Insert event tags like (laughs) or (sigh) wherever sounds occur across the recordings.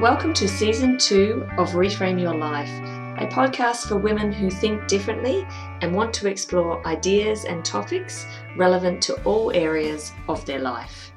Welcome to season two of Reframe Your Life, a podcast for women who think differently and want to explore ideas and topics relevant to all areas of their life.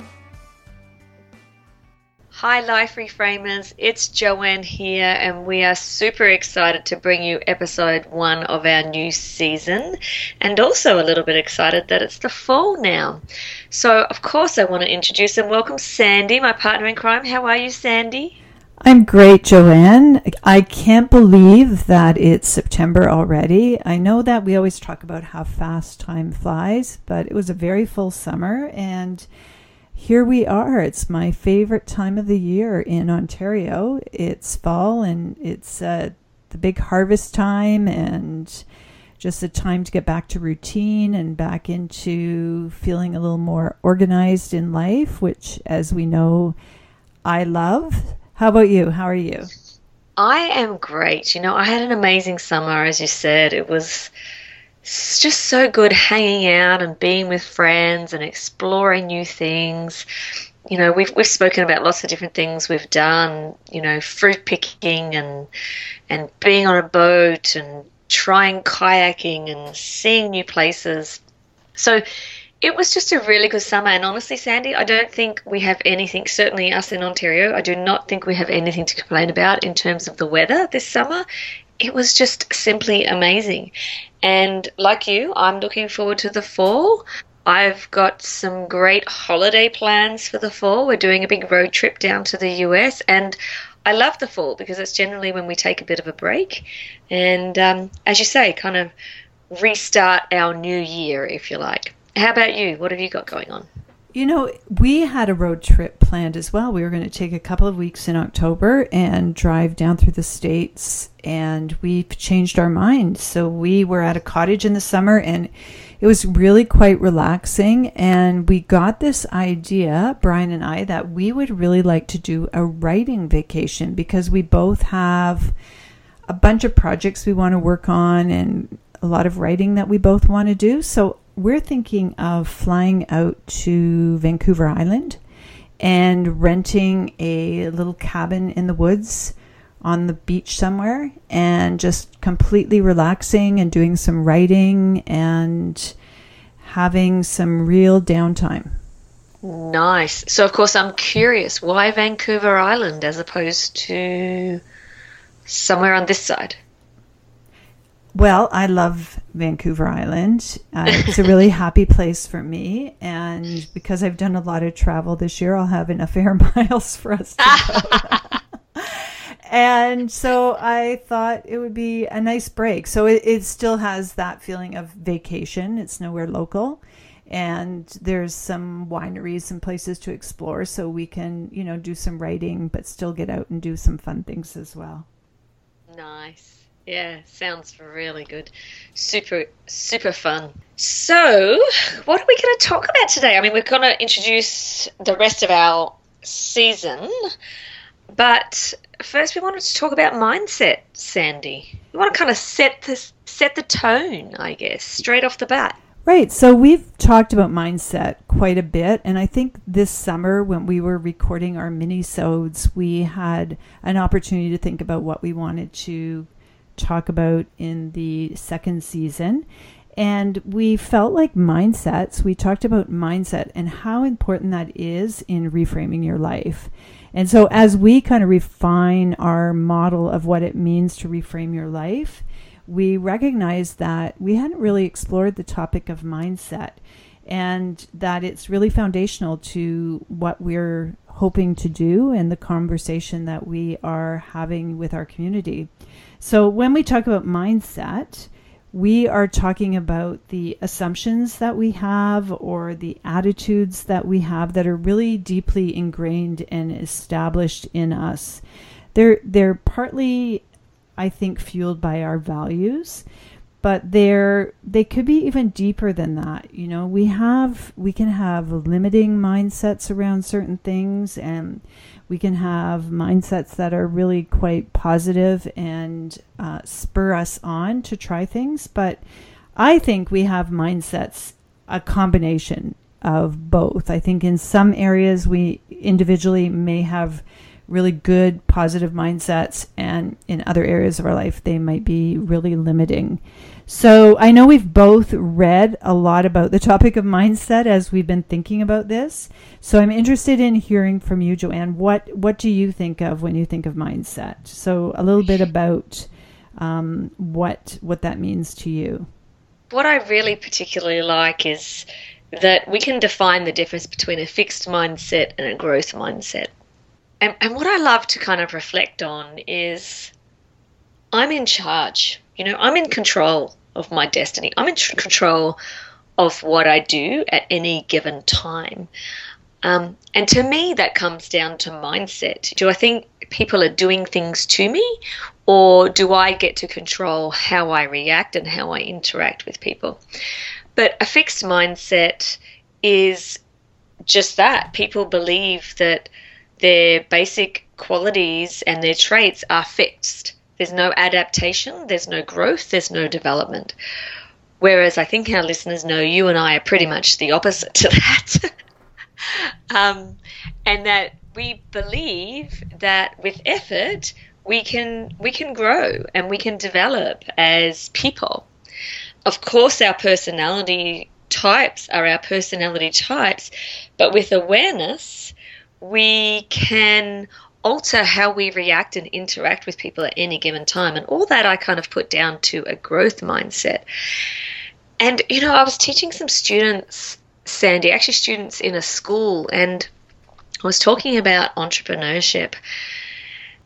Hi, Life Reframers. It's Joanne here, and we are super excited to bring you episode one of our new season, and also a little bit excited that it's the fall now. So, of course, I want to introduce and welcome Sandy, my partner in crime. How are you, Sandy? I'm great, Joanne. I can't believe that it's September already. I know that we always talk about how fast time flies, but it was a very full summer and here we are. It's my favorite time of the year in Ontario. It's fall and it's uh, the big harvest time and just a time to get back to routine and back into feeling a little more organized in life, which, as we know, I love. How about you? How are you? I am great. You know, I had an amazing summer, as you said. It was just so good hanging out and being with friends and exploring new things. You know, we've we've spoken about lots of different things we've done. You know, fruit picking and and being on a boat and trying kayaking and seeing new places. So it was just a really good summer, and honestly, Sandy, I don't think we have anything. Certainly, us in Ontario, I do not think we have anything to complain about in terms of the weather this summer. It was just simply amazing, and like you, I'm looking forward to the fall. I've got some great holiday plans for the fall. We're doing a big road trip down to the US, and I love the fall because it's generally when we take a bit of a break, and um, as you say, kind of restart our new year, if you like. How about you? What have you got going on? You know, we had a road trip planned as well. We were going to take a couple of weeks in October and drive down through the states, and we've changed our minds. So we were at a cottage in the summer, and it was really quite relaxing. And we got this idea, Brian and I, that we would really like to do a writing vacation because we both have a bunch of projects we want to work on and a lot of writing that we both want to do. So we're thinking of flying out to Vancouver Island and renting a little cabin in the woods on the beach somewhere and just completely relaxing and doing some writing and having some real downtime. Nice. So, of course, I'm curious why Vancouver Island as opposed to somewhere on this side? Well, I love Vancouver Island. Uh, it's a really (laughs) happy place for me. And because I've done a lot of travel this year, I'll have enough (laughs) air miles for us to go. (laughs) and so I thought it would be a nice break. So it, it still has that feeling of vacation, it's nowhere local. And there's some wineries and places to explore, so we can, you know, do some writing, but still get out and do some fun things as well. Nice. Yeah, sounds really good. Super, super fun. So, what are we going to talk about today? I mean, we're going to introduce the rest of our season, but first we wanted to talk about mindset, Sandy. We want to kind of set this, set the tone, I guess, straight off the bat. Right. So we've talked about mindset quite a bit, and I think this summer when we were recording our mini-sodes, we had an opportunity to think about what we wanted to talk about in the second season. And we felt like mindsets, we talked about mindset and how important that is in reframing your life. And so, as we kind of refine our model of what it means to reframe your life, we recognize that we hadn't really explored the topic of mindset and that it's really foundational to what we're hoping to do and the conversation that we are having with our community. So when we talk about mindset, we are talking about the assumptions that we have or the attitudes that we have that are really deeply ingrained and established in us. They're they're partly I think fueled by our values, but they're they could be even deeper than that. You know, we have we can have limiting mindsets around certain things and we can have mindsets that are really quite positive and uh, spur us on to try things. But I think we have mindsets, a combination of both. I think in some areas we individually may have really good positive mindsets and in other areas of our life they might be really limiting. So i know we've both read a lot about the topic of mindset as we've been thinking about this. So i'm interested in hearing from you joanne what what do you think of when you think of mindset? So a little bit about um, what what that means to you. What i really particularly like is that we can define the difference between a fixed mindset and a growth mindset and, and what I love to kind of reflect on is I'm in charge. You know, I'm in control of my destiny. I'm in control of what I do at any given time. Um, and to me, that comes down to mindset. Do I think people are doing things to me, or do I get to control how I react and how I interact with people? But a fixed mindset is just that. People believe that their basic qualities and their traits are fixed. There's no adaptation, there's no growth, there's no development. Whereas I think our listeners know you and I are pretty much the opposite to (laughs) that. um, and that we believe that with effort we can we can grow and we can develop as people. Of course our personality types are our personality types, but with awareness we can alter how we react and interact with people at any given time. And all that I kind of put down to a growth mindset. And, you know, I was teaching some students, Sandy, actually students in a school, and I was talking about entrepreneurship.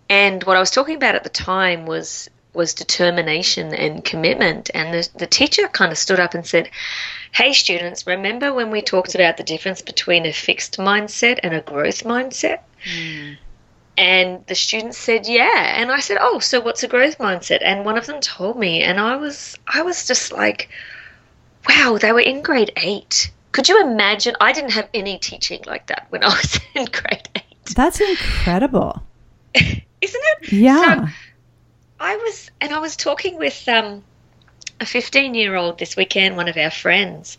And what I was talking about at the time was was determination and commitment. And the, the teacher kind of stood up and said, Hey, students, remember when we talked about the difference between a fixed mindset and a growth mindset? Mm. And the students said, "Yeah." And I said, "Oh, so what's a growth mindset?" And one of them told me, and I was I was just like, "Wow, they were in grade 8." Could you imagine? I didn't have any teaching like that when I was (laughs) in grade 8. That's incredible. (laughs) Isn't it? Yeah. So I was and I was talking with um a 15 year old this weekend, one of our friends,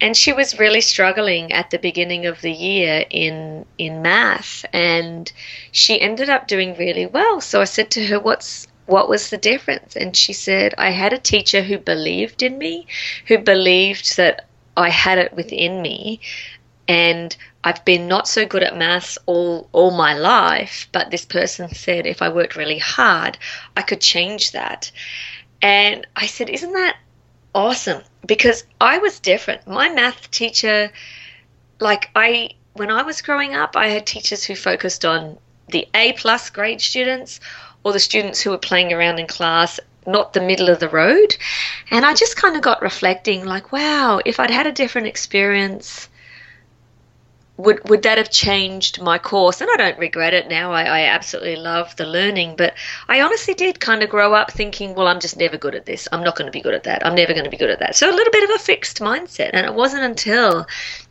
and she was really struggling at the beginning of the year in in math, and she ended up doing really well. So I said to her, "What's what was the difference?" And she said, "I had a teacher who believed in me, who believed that I had it within me." And I've been not so good at maths all all my life, but this person said if I worked really hard, I could change that. And I said, Isn't that awesome? Because I was different. My math teacher, like, I, when I was growing up, I had teachers who focused on the A plus grade students or the students who were playing around in class not the middle of the road. And I just kind of got reflecting like, wow, if I'd had a different experience would would that have changed my course? And I don't regret it now. I, I absolutely love the learning, but I honestly did kind of grow up thinking, well, I'm just never good at this. I'm not going to be good at that. I'm never going to be good at that. So a little bit of a fixed mindset. And it wasn't until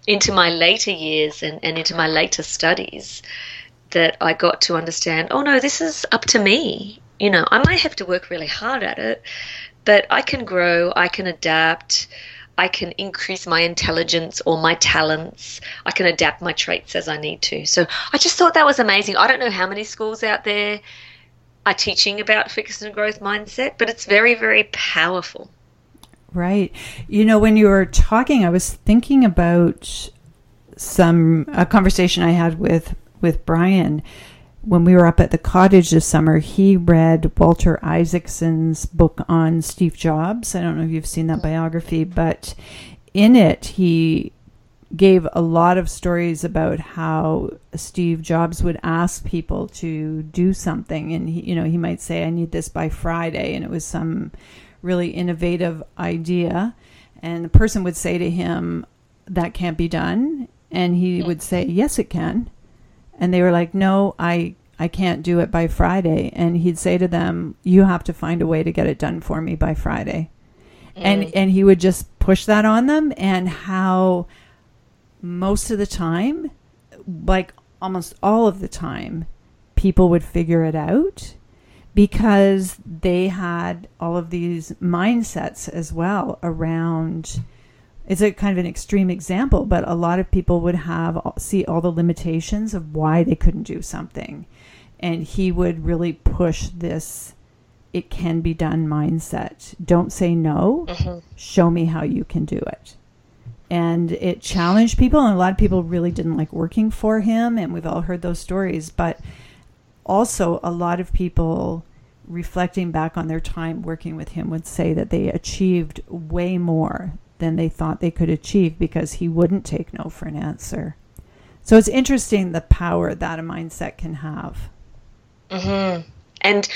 into my later years and, and into my later studies that I got to understand, oh no, this is up to me. You know, I might have to work really hard at it, but I can grow, I can adapt. I can increase my intelligence or my talents. I can adapt my traits as I need to. So I just thought that was amazing. I don't know how many schools out there are teaching about fixed and growth mindset, but it's very, very powerful. Right. You know, when you were talking, I was thinking about some a conversation I had with with Brian when we were up at the cottage this summer, he read Walter Isaacson's book on Steve Jobs. I don't know if you've seen that biography, but in it, he gave a lot of stories about how Steve Jobs would ask people to do something. And he, you know he might say I need this by Friday. And it was some really innovative idea. And the person would say to him that can't be done. And he mm. would say yes it can and they were like, "No, I I can't do it by Friday." And he'd say to them, "You have to find a way to get it done for me by Friday." Mm. And and he would just push that on them and how most of the time, like almost all of the time, people would figure it out because they had all of these mindsets as well around it's a kind of an extreme example, but a lot of people would have see all the limitations of why they couldn't do something. And he would really push this it can be done mindset. Don't say no. Mm-hmm. Show me how you can do it. And it challenged people, and a lot of people really didn't like working for him. And we've all heard those stories. But also, a lot of people reflecting back on their time working with him would say that they achieved way more than they thought they could achieve because he wouldn't take no for an answer. So it's interesting the power that a mindset can have. Mm-hmm. And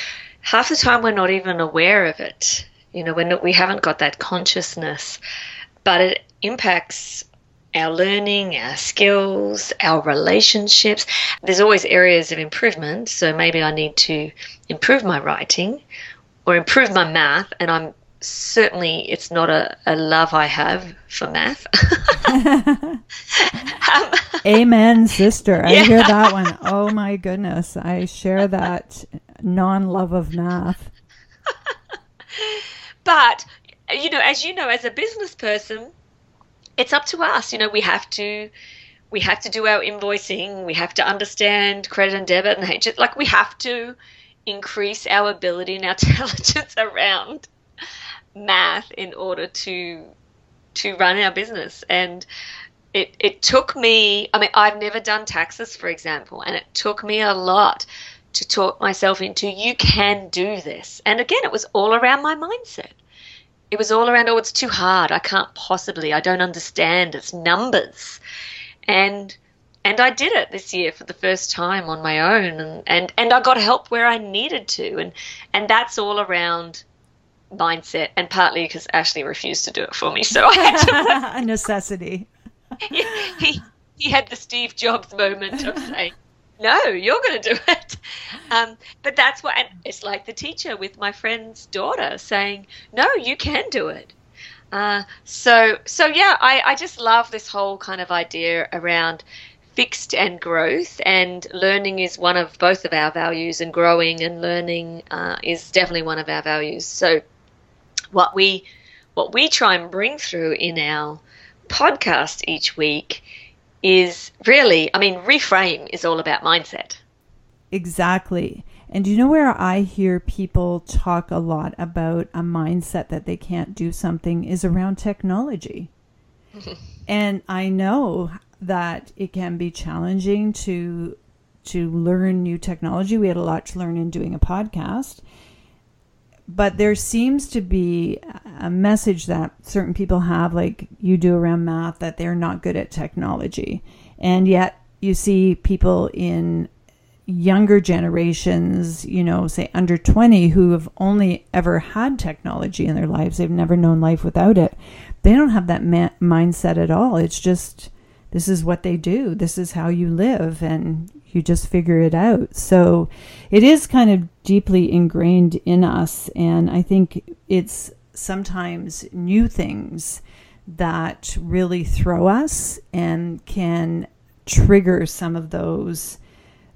half the time we're not even aware of it. You know, we're not, we haven't got that consciousness, but it impacts our learning, our skills, our relationships. There's always areas of improvement, so maybe I need to improve my writing or improve my math, and I'm certainly it's not a, a love I have for math. (laughs) um, Amen, sister. I yeah. hear that one. Oh my goodness. I share that non love of math. but, you know, as you know, as a business person, it's up to us. You know, we have to we have to do our invoicing. We have to understand credit and debit and like we have to increase our ability and our (laughs) intelligence around math in order to to run our business. And it it took me. I mean, I've never done taxes, for example, and it took me a lot to talk myself into you can do this. And again, it was all around my mindset. It was all around, oh, it's too hard. I can't possibly. I don't understand. It's numbers. And and I did it this year for the first time on my own and, and, and I got help where I needed to and and that's all around mindset and partly because Ashley refused to do it for me so I had to (laughs) a necessity he, (laughs) he, he had the Steve Jobs moment of saying no, you're going to do it. Um, but that's what, and it's like the teacher with my friend's daughter saying, no, you can do it. Uh, so, so yeah, I, I just love this whole kind of idea around fixed and growth, and learning is one of both of our values, and growing and learning uh, is definitely one of our values. So, what we what we try and bring through in our podcast each week is really, I mean, reframe is all about mindset. Exactly. And you know where I hear people talk a lot about a mindset that they can't do something is around technology. (laughs) and I know that it can be challenging to to learn new technology. We had a lot to learn in doing a podcast but there seems to be a message that certain people have, like you do around math, that they're not good at technology. And yet you see people in younger generations, you know, say under 20, who have only ever had technology in their lives. They've never known life without it. They don't have that ma- mindset at all. It's just, this is what they do. This is how you live. And you just figure it out. So it is kind of deeply ingrained in us. And I think it's sometimes new things that really throw us and can trigger some of those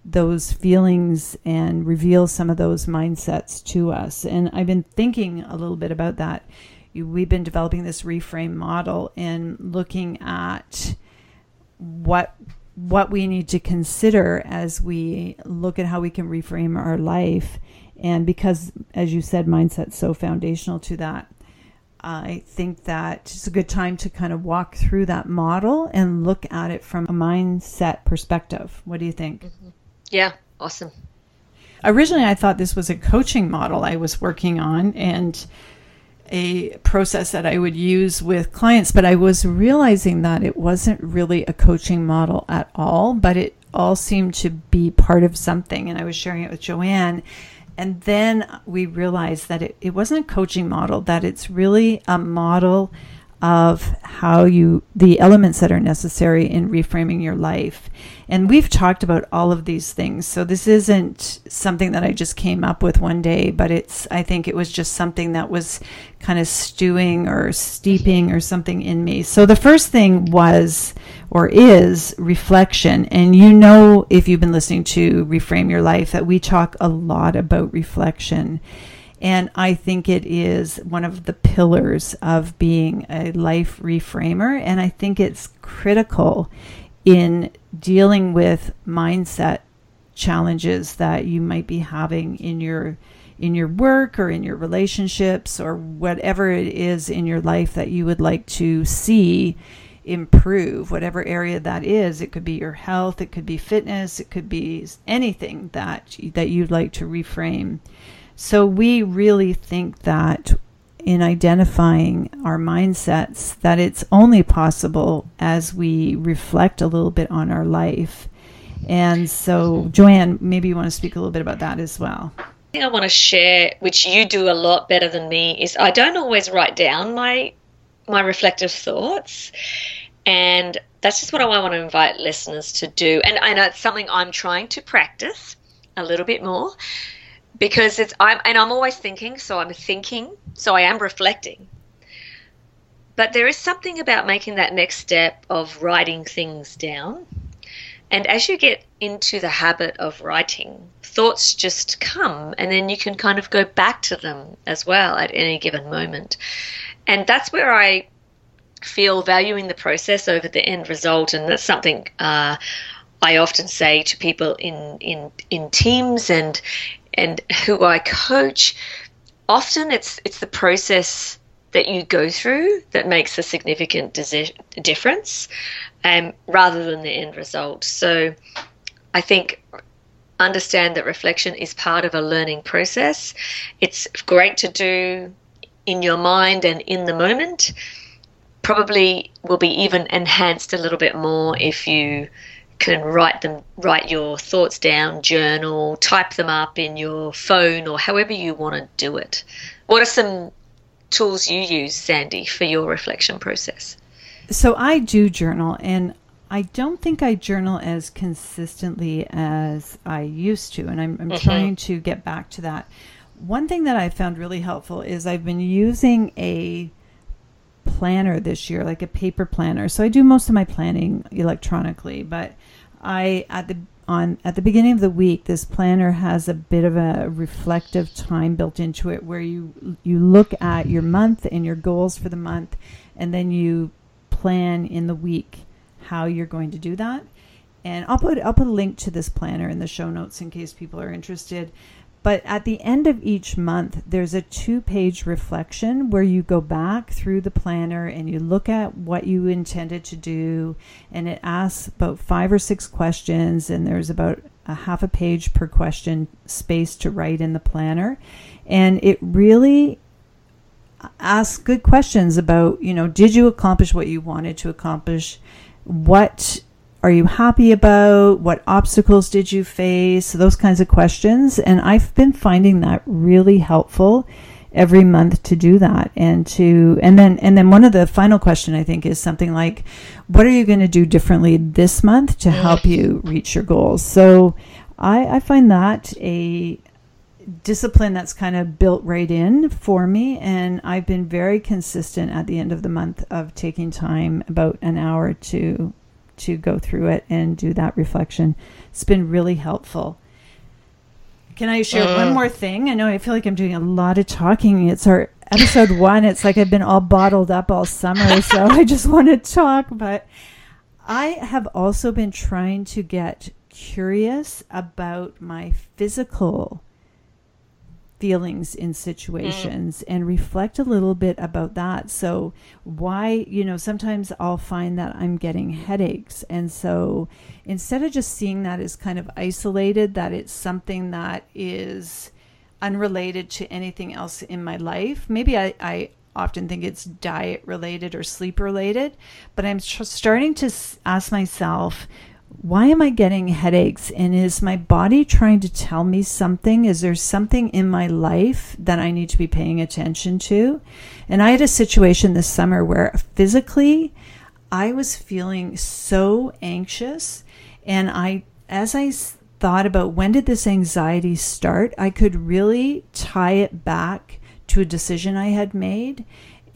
those feelings and reveal some of those mindsets to us. And I've been thinking a little bit about that. We've been developing this reframe model and looking at what what we need to consider as we look at how we can reframe our life. And because, as you said, mindset's so foundational to that, I think that it's a good time to kind of walk through that model and look at it from a mindset perspective. What do you think? Mm-hmm. Yeah, awesome. Originally, I thought this was a coaching model I was working on, and a process that I would use with clients, but I was realizing that it wasn't really a coaching model at all, but it all seemed to be part of something. And I was sharing it with Joanne. And then we realized that it, it wasn't a coaching model, that it's really a model of how you, the elements that are necessary in reframing your life. And we've talked about all of these things. So this isn't something that I just came up with one day, but it's, I think it was just something that was kind of stewing or steeping or something in me. So the first thing was or is reflection. And you know, if you've been listening to Reframe Your Life, that we talk a lot about reflection. And I think it is one of the pillars of being a life reframer. And I think it's critical in dealing with mindset challenges that you might be having in your in your work or in your relationships or whatever it is in your life that you would like to see improve whatever area that is it could be your health it could be fitness it could be anything that that you'd like to reframe so we really think that in identifying our mindsets that it's only possible as we reflect a little bit on our life. And so joanne maybe you want to speak a little bit about that as well. I want to share, which you do a lot better than me, is I don't always write down my my reflective thoughts, and that's just what I want to invite listeners to do. And I know it's something I'm trying to practice a little bit more because it's I'm and I'm always thinking, so I'm thinking, so I am reflecting. But there is something about making that next step of writing things down. And as you get into the habit of writing, thoughts just come and then you can kind of go back to them as well at any given moment. And that's where I feel valuing the process over the end result. And that's something uh, I often say to people in, in, in teams and, and who I coach. Often it's, it's the process that you go through that makes a significant difference um, rather than the end result. So I think understand that reflection is part of a learning process. It's great to do in your mind and in the moment. Probably will be even enhanced a little bit more if you can write them write your thoughts down, journal, type them up in your phone or however you want to do it. What are some tools you use, Sandy, for your reflection process? So I do journal and I don't think I journal as consistently as I used to, and I'm, I'm mm-hmm. trying to get back to that. One thing that I found really helpful is I've been using a planner this year, like a paper planner. So I do most of my planning electronically, but I at the on at the beginning of the week, this planner has a bit of a reflective time built into it, where you you look at your month and your goals for the month, and then you plan in the week how you're going to do that. And I'll put I'll put a link to this planner in the show notes in case people are interested. But at the end of each month, there's a two page reflection where you go back through the planner and you look at what you intended to do. And it asks about five or six questions, and there's about a half a page per question space to write in the planner. And it really asks good questions about, you know, did you accomplish what you wanted to accomplish? what are you happy about? What obstacles did you face? Those kinds of questions. And I've been finding that really helpful every month to do that and to and then and then one of the final question i think is something like what are you going to do differently this month to help you reach your goals so i i find that a discipline that's kind of built right in for me and i've been very consistent at the end of the month of taking time about an hour to to go through it and do that reflection. It's been really helpful. Can i share uh, one more thing? I know i feel like i'm doing a lot of talking. It's our episode (laughs) one. It's like i've been all bottled up all summer so (laughs) i just want to talk but i have also been trying to get curious about my physical feelings in situations mm. and reflect a little bit about that. So, why, you know, sometimes I'll find that I'm getting headaches. And so, instead of just seeing that as kind of isolated, that it's something that is unrelated to anything else in my life, maybe I, I often think it's diet related or sleep related, but I'm starting to ask myself, why am I getting headaches? And is my body trying to tell me something? Is there something in my life that I need to be paying attention to? And I had a situation this summer where physically I was feeling so anxious. And I, as I thought about when did this anxiety start, I could really tie it back to a decision I had made.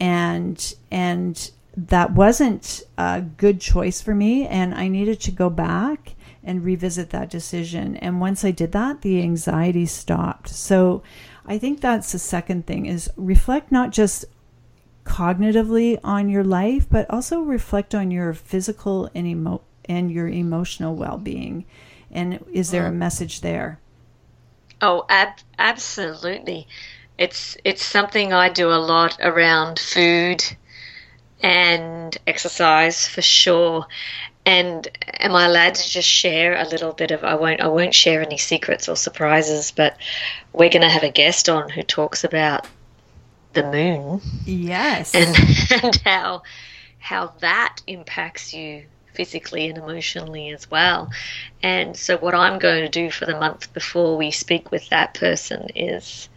And, and that wasn't a good choice for me and I needed to go back and revisit that decision. And once I did that, the anxiety stopped. So I think that's the second thing is reflect not just cognitively on your life, but also reflect on your physical and emo- and your emotional well-being. And is there a mm. message there? Oh, ab- absolutely. It's it's something I do a lot around food and exercise for sure. And am I allowed to just share a little bit of? I won't. I won't share any secrets or surprises, but we're going to have a guest on who talks about the moon. Yes, and (laughs) and how how that impacts you physically and emotionally as well. And so, what I'm going to do for the month before we speak with that person is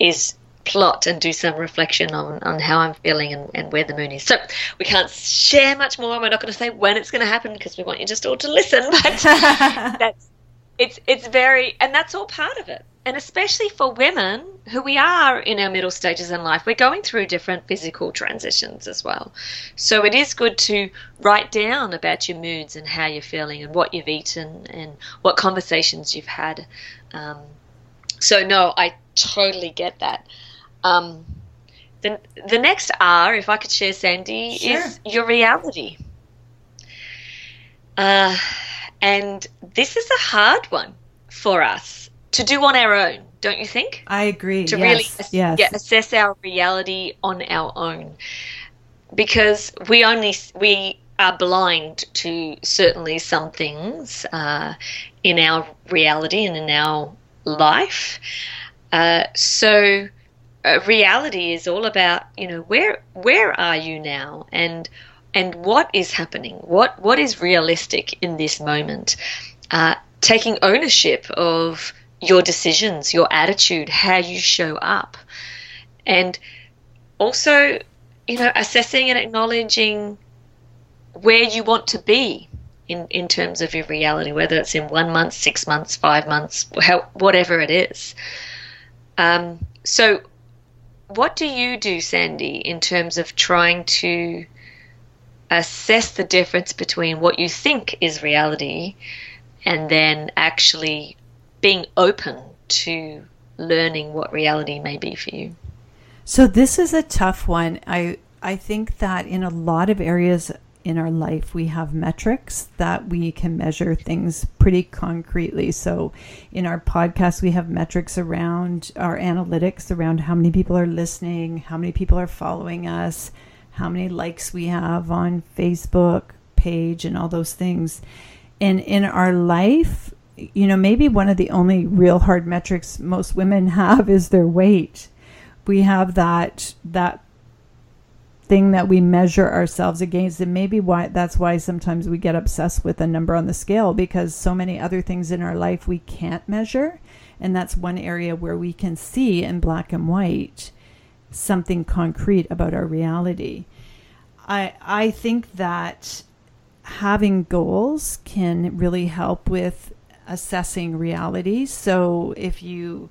is plot and do some reflection on, on how I'm feeling and, and where the moon is. So we can't share much more. We're not going to say when it's going to happen because we want you just all to listen. (laughs) But (laughs) that's it's it's very and that's all part of it. And especially for women who we are in our middle stages in life, we're going through different physical transitions as well. So it is good to write down about your moods and how you're feeling and what you've eaten and what conversations you've had. Um, so no, I totally get that. Um, the, the next R, if I could share, Sandy, sure. is your reality. Uh, and this is a hard one for us to do on our own, don't you think? I agree. To yes. really ass- yes. yeah, assess our reality on our own, because we only we are blind to certainly some things uh, in our reality and in our life. Uh, so uh, reality is all about you know where where are you now? And and what is happening? What what is realistic in this moment? Uh, taking ownership of your decisions your attitude how you show up. And also you know assessing and acknowledging where you want to be in, in terms of your reality, whether it's in one month, six months, five months, how, whatever it is. Um, so, what do you do, Sandy, in terms of trying to assess the difference between what you think is reality and then actually being open to learning what reality may be for you? So this is a tough one. I I think that in a lot of areas in our life, we have metrics that we can measure things pretty concretely. So, in our podcast, we have metrics around our analytics around how many people are listening, how many people are following us, how many likes we have on Facebook page, and all those things. And in our life, you know, maybe one of the only real hard metrics most women (laughs) have is their weight. We have that that thing that we measure ourselves against and maybe why that's why sometimes we get obsessed with a number on the scale because so many other things in our life we can't measure and that's one area where we can see in black and white something concrete about our reality. I i think that having goals can really help with assessing reality. So if you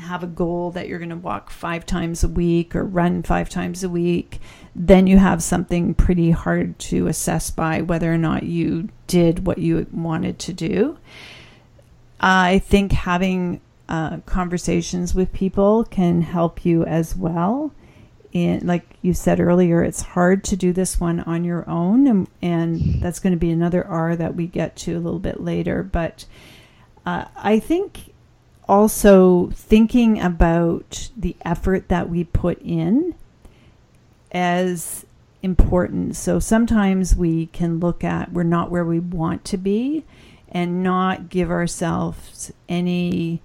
have a goal that you're going to walk five times a week or run five times a week, then you have something pretty hard to assess by whether or not you did what you wanted to do. I think having uh, conversations with people can help you as well. And like you said earlier, it's hard to do this one on your own, and, and that's going to be another R that we get to a little bit later. But uh, I think also thinking about the effort that we put in as important. So sometimes we can look at we're not where we want to be and not give ourselves any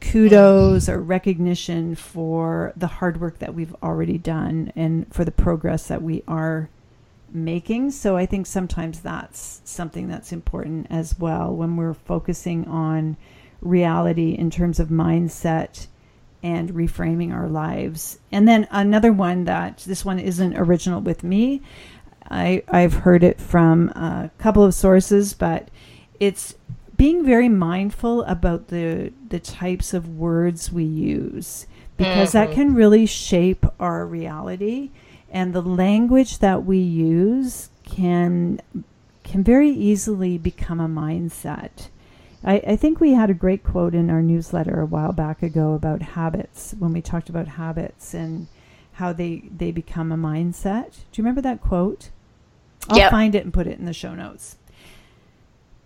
kudos or recognition for the hard work that we've already done and for the progress that we are making. So I think sometimes that's something that's important as well when we're focusing on reality in terms of mindset and reframing our lives. And then another one that this one isn't original with me. I, I've heard it from a couple of sources, but it's being very mindful about the the types of words we use because mm-hmm. that can really shape our reality and the language that we use can can very easily become a mindset I, I think we had a great quote in our newsletter a while back ago about habits when we talked about habits and how they, they become a mindset. Do you remember that quote? I'll Yep. find it and put it in the show notes.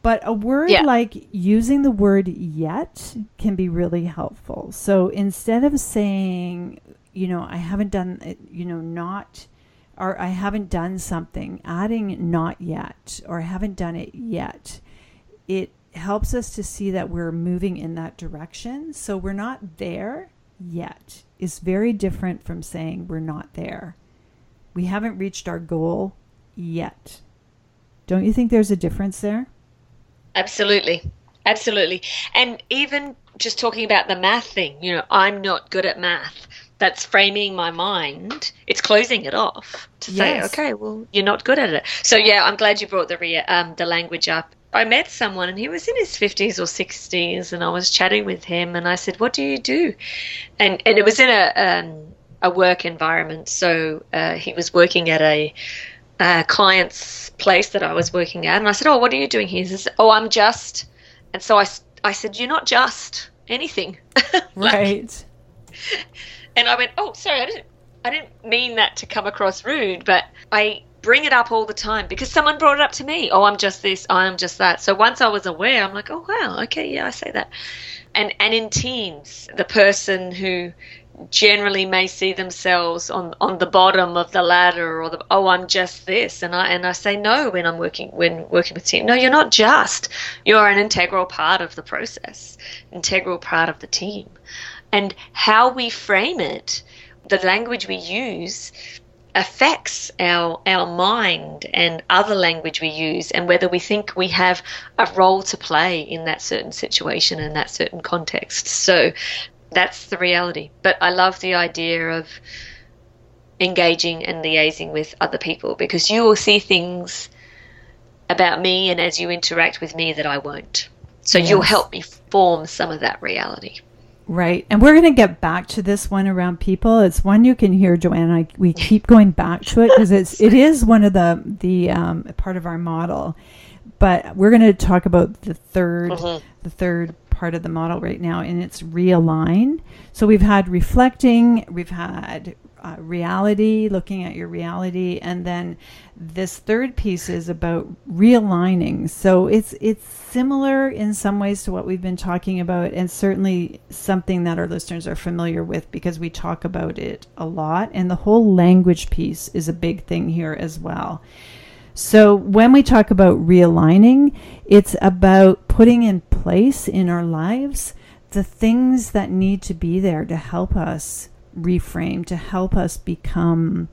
But a word Yeah. like using the word yet can be really helpful. So instead of saying, you know, I haven't done it, you know, not, or I haven't done something, adding not yet, or I haven't done it yet, it helps us to see that we're moving in that direction. So we're not there yet, is very different from saying we're not there. We haven't reached our goal yet. Don't you think there's a difference there? Absolutely. Absolutely. And even just talking about the math thing, you know, I'm not good at math. That's framing my mind. It's closing it off to say, okay, well, you're not good at it. So yeah, I'm glad you brought the rea- um, the language up. I met someone and he was in his 50s or 60s, and I was chatting with him, and I said, "What do you do?" And and it was in a um, a work environment. So uh, he was working at a uh, client's place that I was working at, and I said, "Oh, what are you doing here?" He says, "Oh, I'm just," and so I I said, "You're not just anything." Like- (laughs) Right. and I went, "Oh, sorry, I didn't, I didn't mean that to come across rude, but I bring it up all the time because someone brought it up to me. Oh, I'm just this, I'm just that. So once I was aware, I'm like, oh wow, okay, yeah, I say that. And and in teams, the person who generally may see themselves on on the bottom of the ladder or the oh I'm just this and I and I say no when I'm working when working with team no you're not just you're an integral part of the process integral part of the team and how we frame it the language we use affects our our mind and other language we use and whether we think we have a role to play in that certain situation and that certain context. So that's the reality. But i love the idea of engaging and liaising with other people because you will see things about me and as you interact with me that i won't. So you'll help me form some of that reality Right. And we're going to get back to this one around people. It's one you can hear, Joanne. I, we keep going back to it because it's it is one of the the um, part of our model. But we're going to talk about the 3rd Mhm. the third part of the model right now, and it's realign. So we've had reflecting, we've had uh, reality, looking at your reality, and then this third piece is about realigning. So it's it's similar in some ways to what we've been talking about, and certainly something that our listeners are familiar with because we talk about it a lot. And the whole language piece is a big thing here as well. So when we talk about realigning, it's about putting in place in our lives the things that need to be there to help us reframe, to help us become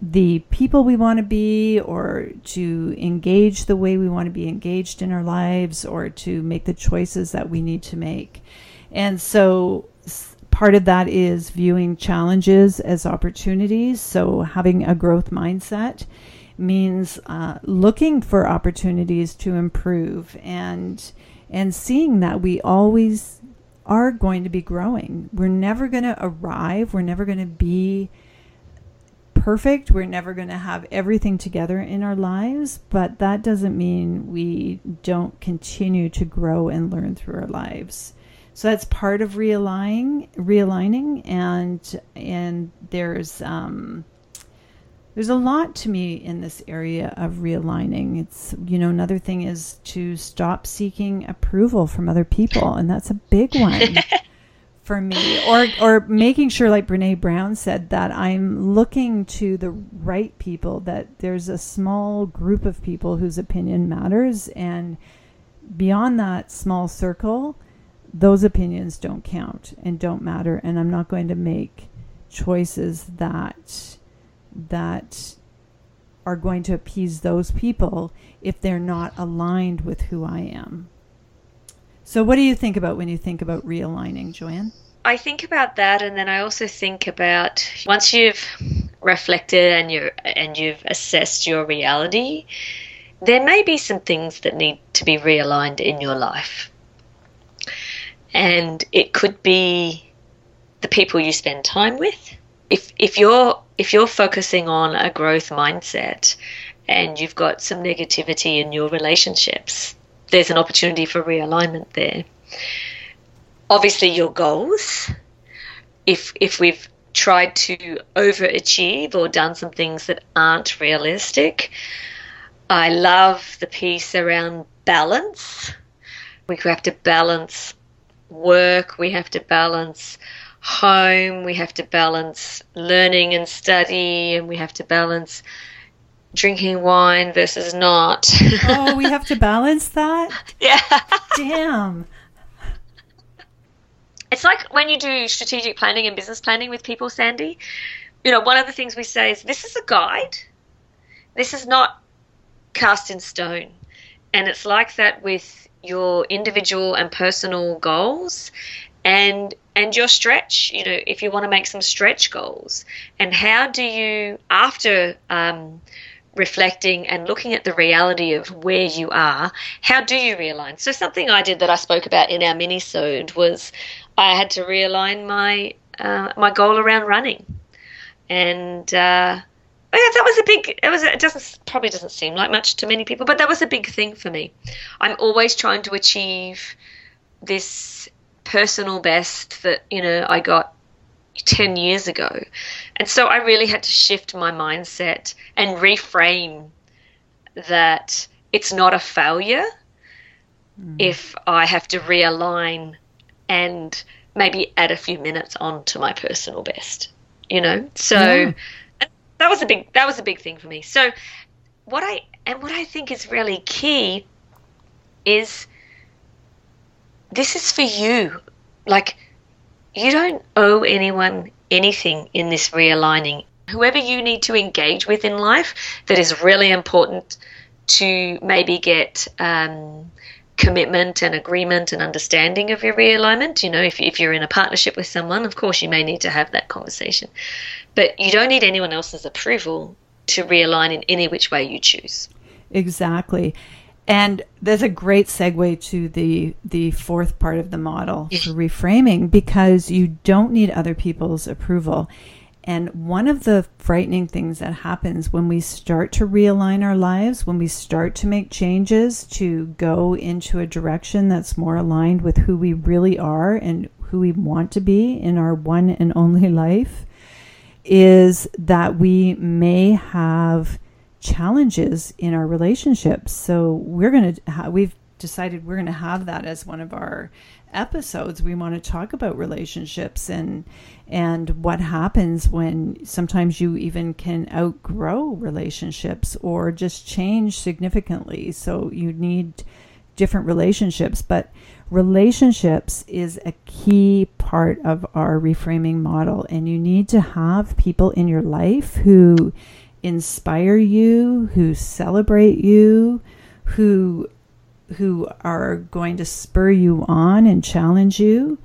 the people we want to be or to engage the way we want to be engaged in our lives or to make the choices that we need to make. And so part of that is viewing challenges as opportunities. So having a growth mindset means uh, looking for opportunities to improve and and seeing that we always are going to be growing. We're never going to arrive. We're never going to be perfect. We're never going to have everything together in our lives, but that doesn't mean we don't continue to grow and learn through our lives. So that's part of realigning, realigning, and and there's um, there's a lot to me in this area of realigning. It's you know another thing is to stop seeking approval from other people, and that's a big one (laughs) for me. Or or making sure, like Brene Brown said, that I'm looking to the right people. That there's a small group of people whose opinion matters, and beyond that small circle, those opinions don't count and don't matter. And I'm not going to make choices that that are going to appease those people if they're not aligned with who I am. So, what do you think about when you think about realigning, Joanne? I think about that, and then I also think about once you've reflected and you and you've assessed your reality, there may be some things that need to be realigned in your life, and it could be the people you spend time with. If if you're if you're focusing on a growth mindset, and you've got some negativity in your relationships, there's an opportunity for realignment there. Obviously, your goals. If if we've tried to overachieve or done some things that aren't realistic, I love the piece around balance. We have to balance work, we have to balance home, we have to balance learning and study, and we have to balance drinking wine versus not. oh, we have to balance that? (laughs) Yeah. Damn. It's like when you do strategic planning and business planning with people, Sandy. You know, one of the things we say is this is a guide. This is not cast in stone. And it's like that with your individual and personal goals and and your stretch you know if you want to make some stretch goals and how do you after um, reflecting and looking at the reality of where you are how do you realign so something i did that i spoke about in our mini was i had to realign my uh, my goal around running and uh, yeah, that was a big. It was. It doesn't probably doesn't seem like much to many people, but that was a big thing for me. I'm always trying to achieve this personal best that you know I got 10 years ago. And so I really had to shift my mindset and reframe that it's not a failure mm. if I have to realign and maybe add a few minutes on to my personal best, you know? So yeah that was a big that was a big thing for me. So what I and what I think is really key is this is for you. Like you don't owe anyone anything in this realigning. Whoever you need to engage with in life that is really important to maybe get um, commitment and agreement and understanding of your realignment. You know, if, if you're in a partnership with someone, of course, you may need to have that conversation. But you don't need anyone else's approval to realign in any which way you choose. Exactly. And there's a great segue to the the fourth part of the model for reframing because you don't need other people's approval. And one of the frightening things that happens when we start to realign our lives, when we start to make changes to go into a direction that's more aligned with who we really are and who we want to be in our one and only life, is that we may have challenges in our relationships. So we're going to ha- we've decided we're going to have that as one of our episodes we want to talk about relationships and and what happens when sometimes you even can outgrow relationships or just change significantly so you need different relationships but relationships is a key part of our reframing model and you need to have people in your life who inspire you who celebrate you who who are going to spur you on and challenge you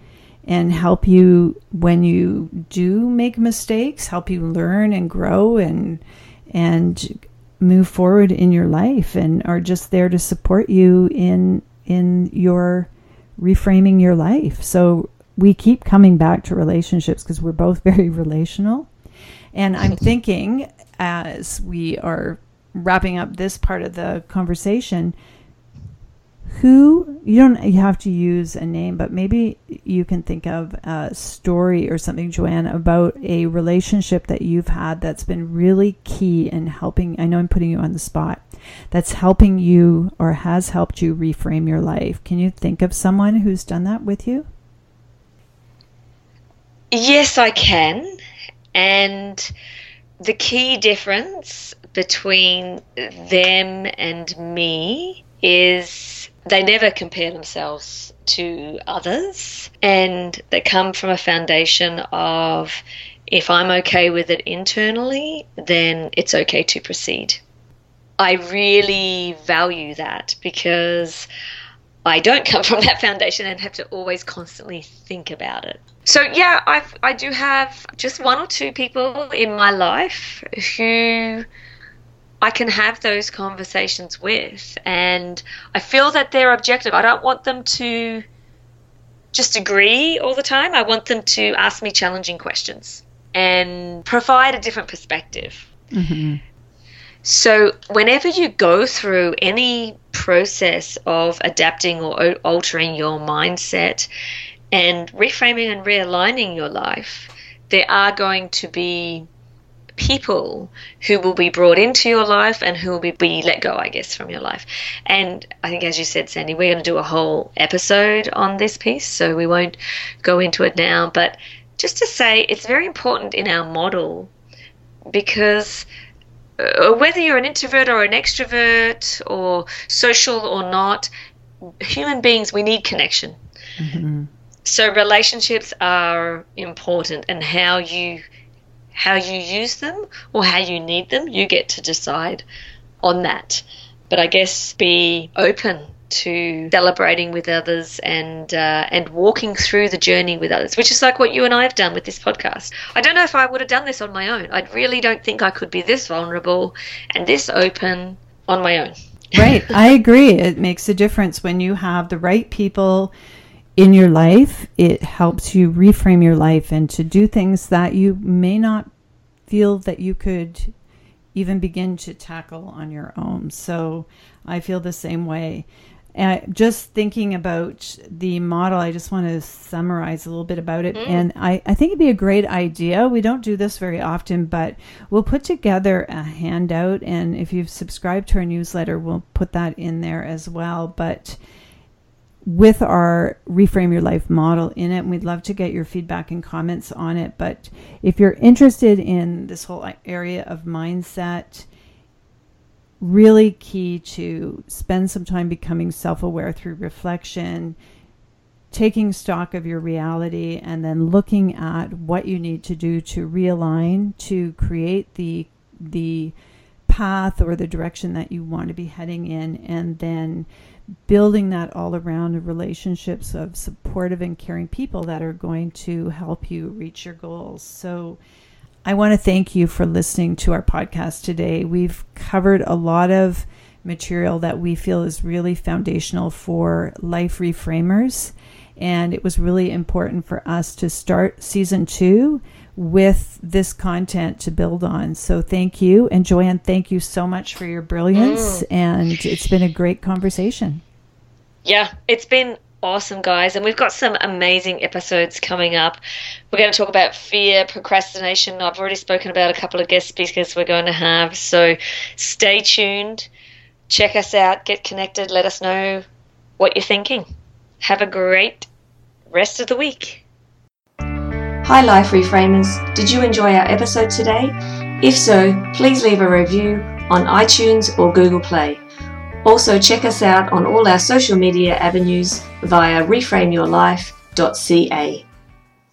and help you when you do make mistakes, help you learn and grow and and move forward in your life and are just there to support you in in your reframing your life. So we keep coming back to relationships because we're both very (laughs) relational. And I'm (laughs) thinking as we are wrapping up this part of the conversation, who you don't you have to use a name but maybe you can think of a story or something joanne about a relationship that you've had that's been really key in helping i know i'm putting you on the spot that's helping you or has helped you reframe your life. Can you think of someone who's done that with you? Yes i can. And the key difference between them and me is they never compare themselves to others and they come from a foundation of if I'm okay with it internally, then it's okay to proceed. I really value that because I don't come from that foundation and have to always constantly think about it. So yeah, I I do have just one or two people in my life who I can have those conversations with. And I feel that they're objective. I don't want them to just agree all the time. I want them to ask me challenging questions and provide a different perspective. Mm-hmm. So, whenever you go through any process of adapting or altering your mindset and reframing and realigning your life, there are going to be people who will be brought into your life and who will be, be let go, I guess, from your life. And I think, as you said, Sandy, we're going to do a whole episode on this piece, so we won't go into it now. But just to say, it's very important in our model because whether you're an introvert or an extrovert or social or not, human beings, we need connection. Mm-hmm. So relationships are important, and how you how you use them or how you need them, you get to decide on that. But I guess be open to celebrating with others and uh, and walking through the journey with others, which is like what you and I have done with this podcast. I don't know if I would have done this on my own. I really don't think I could be this vulnerable and this open on my own. right, I agree. It makes a difference when you have the right people in your life. It helps you reframe your life and to do things that you may not feel that you could even begin to tackle on your own. So I feel the same way. And just thinking about the model, I just want to summarize a little bit about it. Mm. And I, I think it'd be a great idea. We don't do this very often, but we'll put together a handout. And if you've subscribed to our newsletter, we'll put that in there as well. But with our reframe your life model in it. And we'd love to get your feedback and comments on it. But if you're interested in this whole area of mindset, really key to spend some time becoming self aware through reflection, taking stock of your reality, and then looking at what you need to do to realign to create the the path or the direction that you want to be heading in and then building that all around relationships of supportive and caring people that are going to help you reach your goals. So I want to thank you for listening to our podcast today. We've covered a lot of material that we feel is really foundational for life reframers. And it was really important for us to start season two with this content to build on. So thank you. And Joanne, thank you so much for your brilliance. Mm. And it's been a great conversation. Yeah, it's been awesome, guys. And we've got some amazing episodes coming up. We're going to talk about fear, procrastination. I've already spoken about a couple of guest speakers we're going to have. So stay tuned. Check us out. Get connected. Let us know what you're thinking. Have a great rest of the week. Hi, Life Reframers. Did you enjoy our episode today? If so, please leave a review on iTunes or Google Play. Also, check us out on all our social media avenues via reframeyourlife.ca.